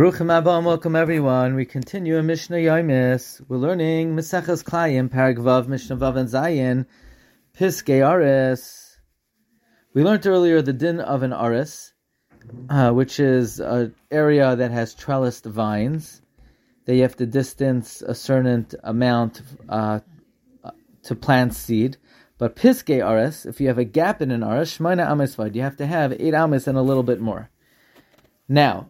Baruch Haba welcome everyone. We continue in Mishnah Yomis. We're learning Maseches Klayim, Perek Vav, Mishnah Vav and Zayin, Piskei Aris. We learned earlier the din of an Aris, uh, which is an area that has trellised vines. That you have to distance a certain amount uh, to plant seed. But Piskei Aris, if you have a gap in an Aris, Shmaina Amis you have to have eight Amis and a little bit more. Now,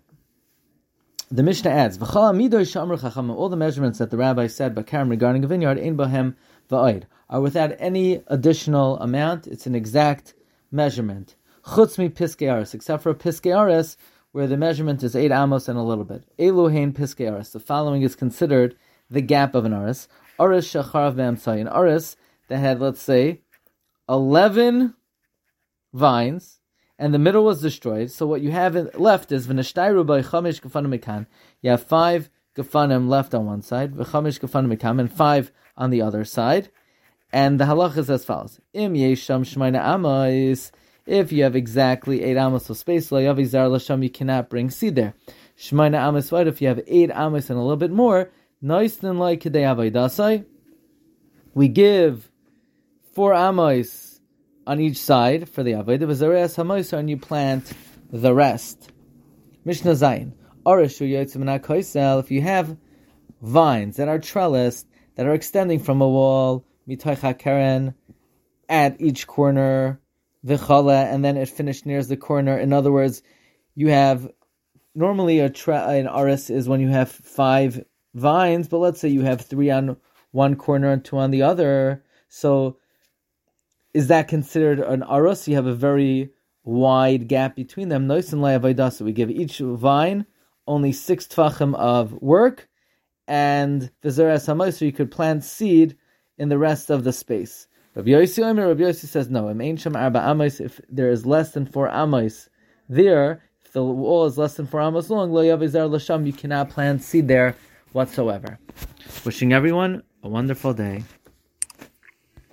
the Mishnah adds, all the measurements that the rabbi said Bakarim regarding a vineyard, in Bohem Va'id, are without any additional amount. It's an exact measurement. Piskei Aris, except for Piskei Aris, where the measurement is 8 amos and a little bit. Eluhain Piskearis. The following is considered the gap of an aris. Aris Shacharav Bamsai. An aris that had, let's say, 11 vines, and the middle was destroyed. So what you have left is v'nishtayru by chamish gefanim mekan. You have five gefanim left on one side, v'chamish gefanim and five on the other side. And the halach is as follows: Im yesham shmayna amos. If you have exactly eight amos of space, lo yavizar lasham, you cannot bring seed there. Shmayna amos. What if you have eight amos and a little bit more? Nice than like We give four amos on each side for the avodah. V'zareas hamoiser, and you plant the rest. Mishnah Zayin. If you have vines that are trellised, that are extending from a wall, mitoicha keren, at each corner, v'chala, and then it finished near the corner. In other words, you have normally a tra- an aris is when you have five vines, but let's say you have three on one corner and two on the other. So is that considered an arus? You have a very wide gap between them. Nois and We give each vine only six tefachim of work, and v'zeres hamoiser you could plant seed in the rest of the space. Rabbi Yossi Omer, Rabbi Yossi says no. arba amos. If there is less than four amos there, if the wall is less than four amos long, lo yavizer lasham, you cannot plant seed there whatsoever. Wishing everyone a wonderful day.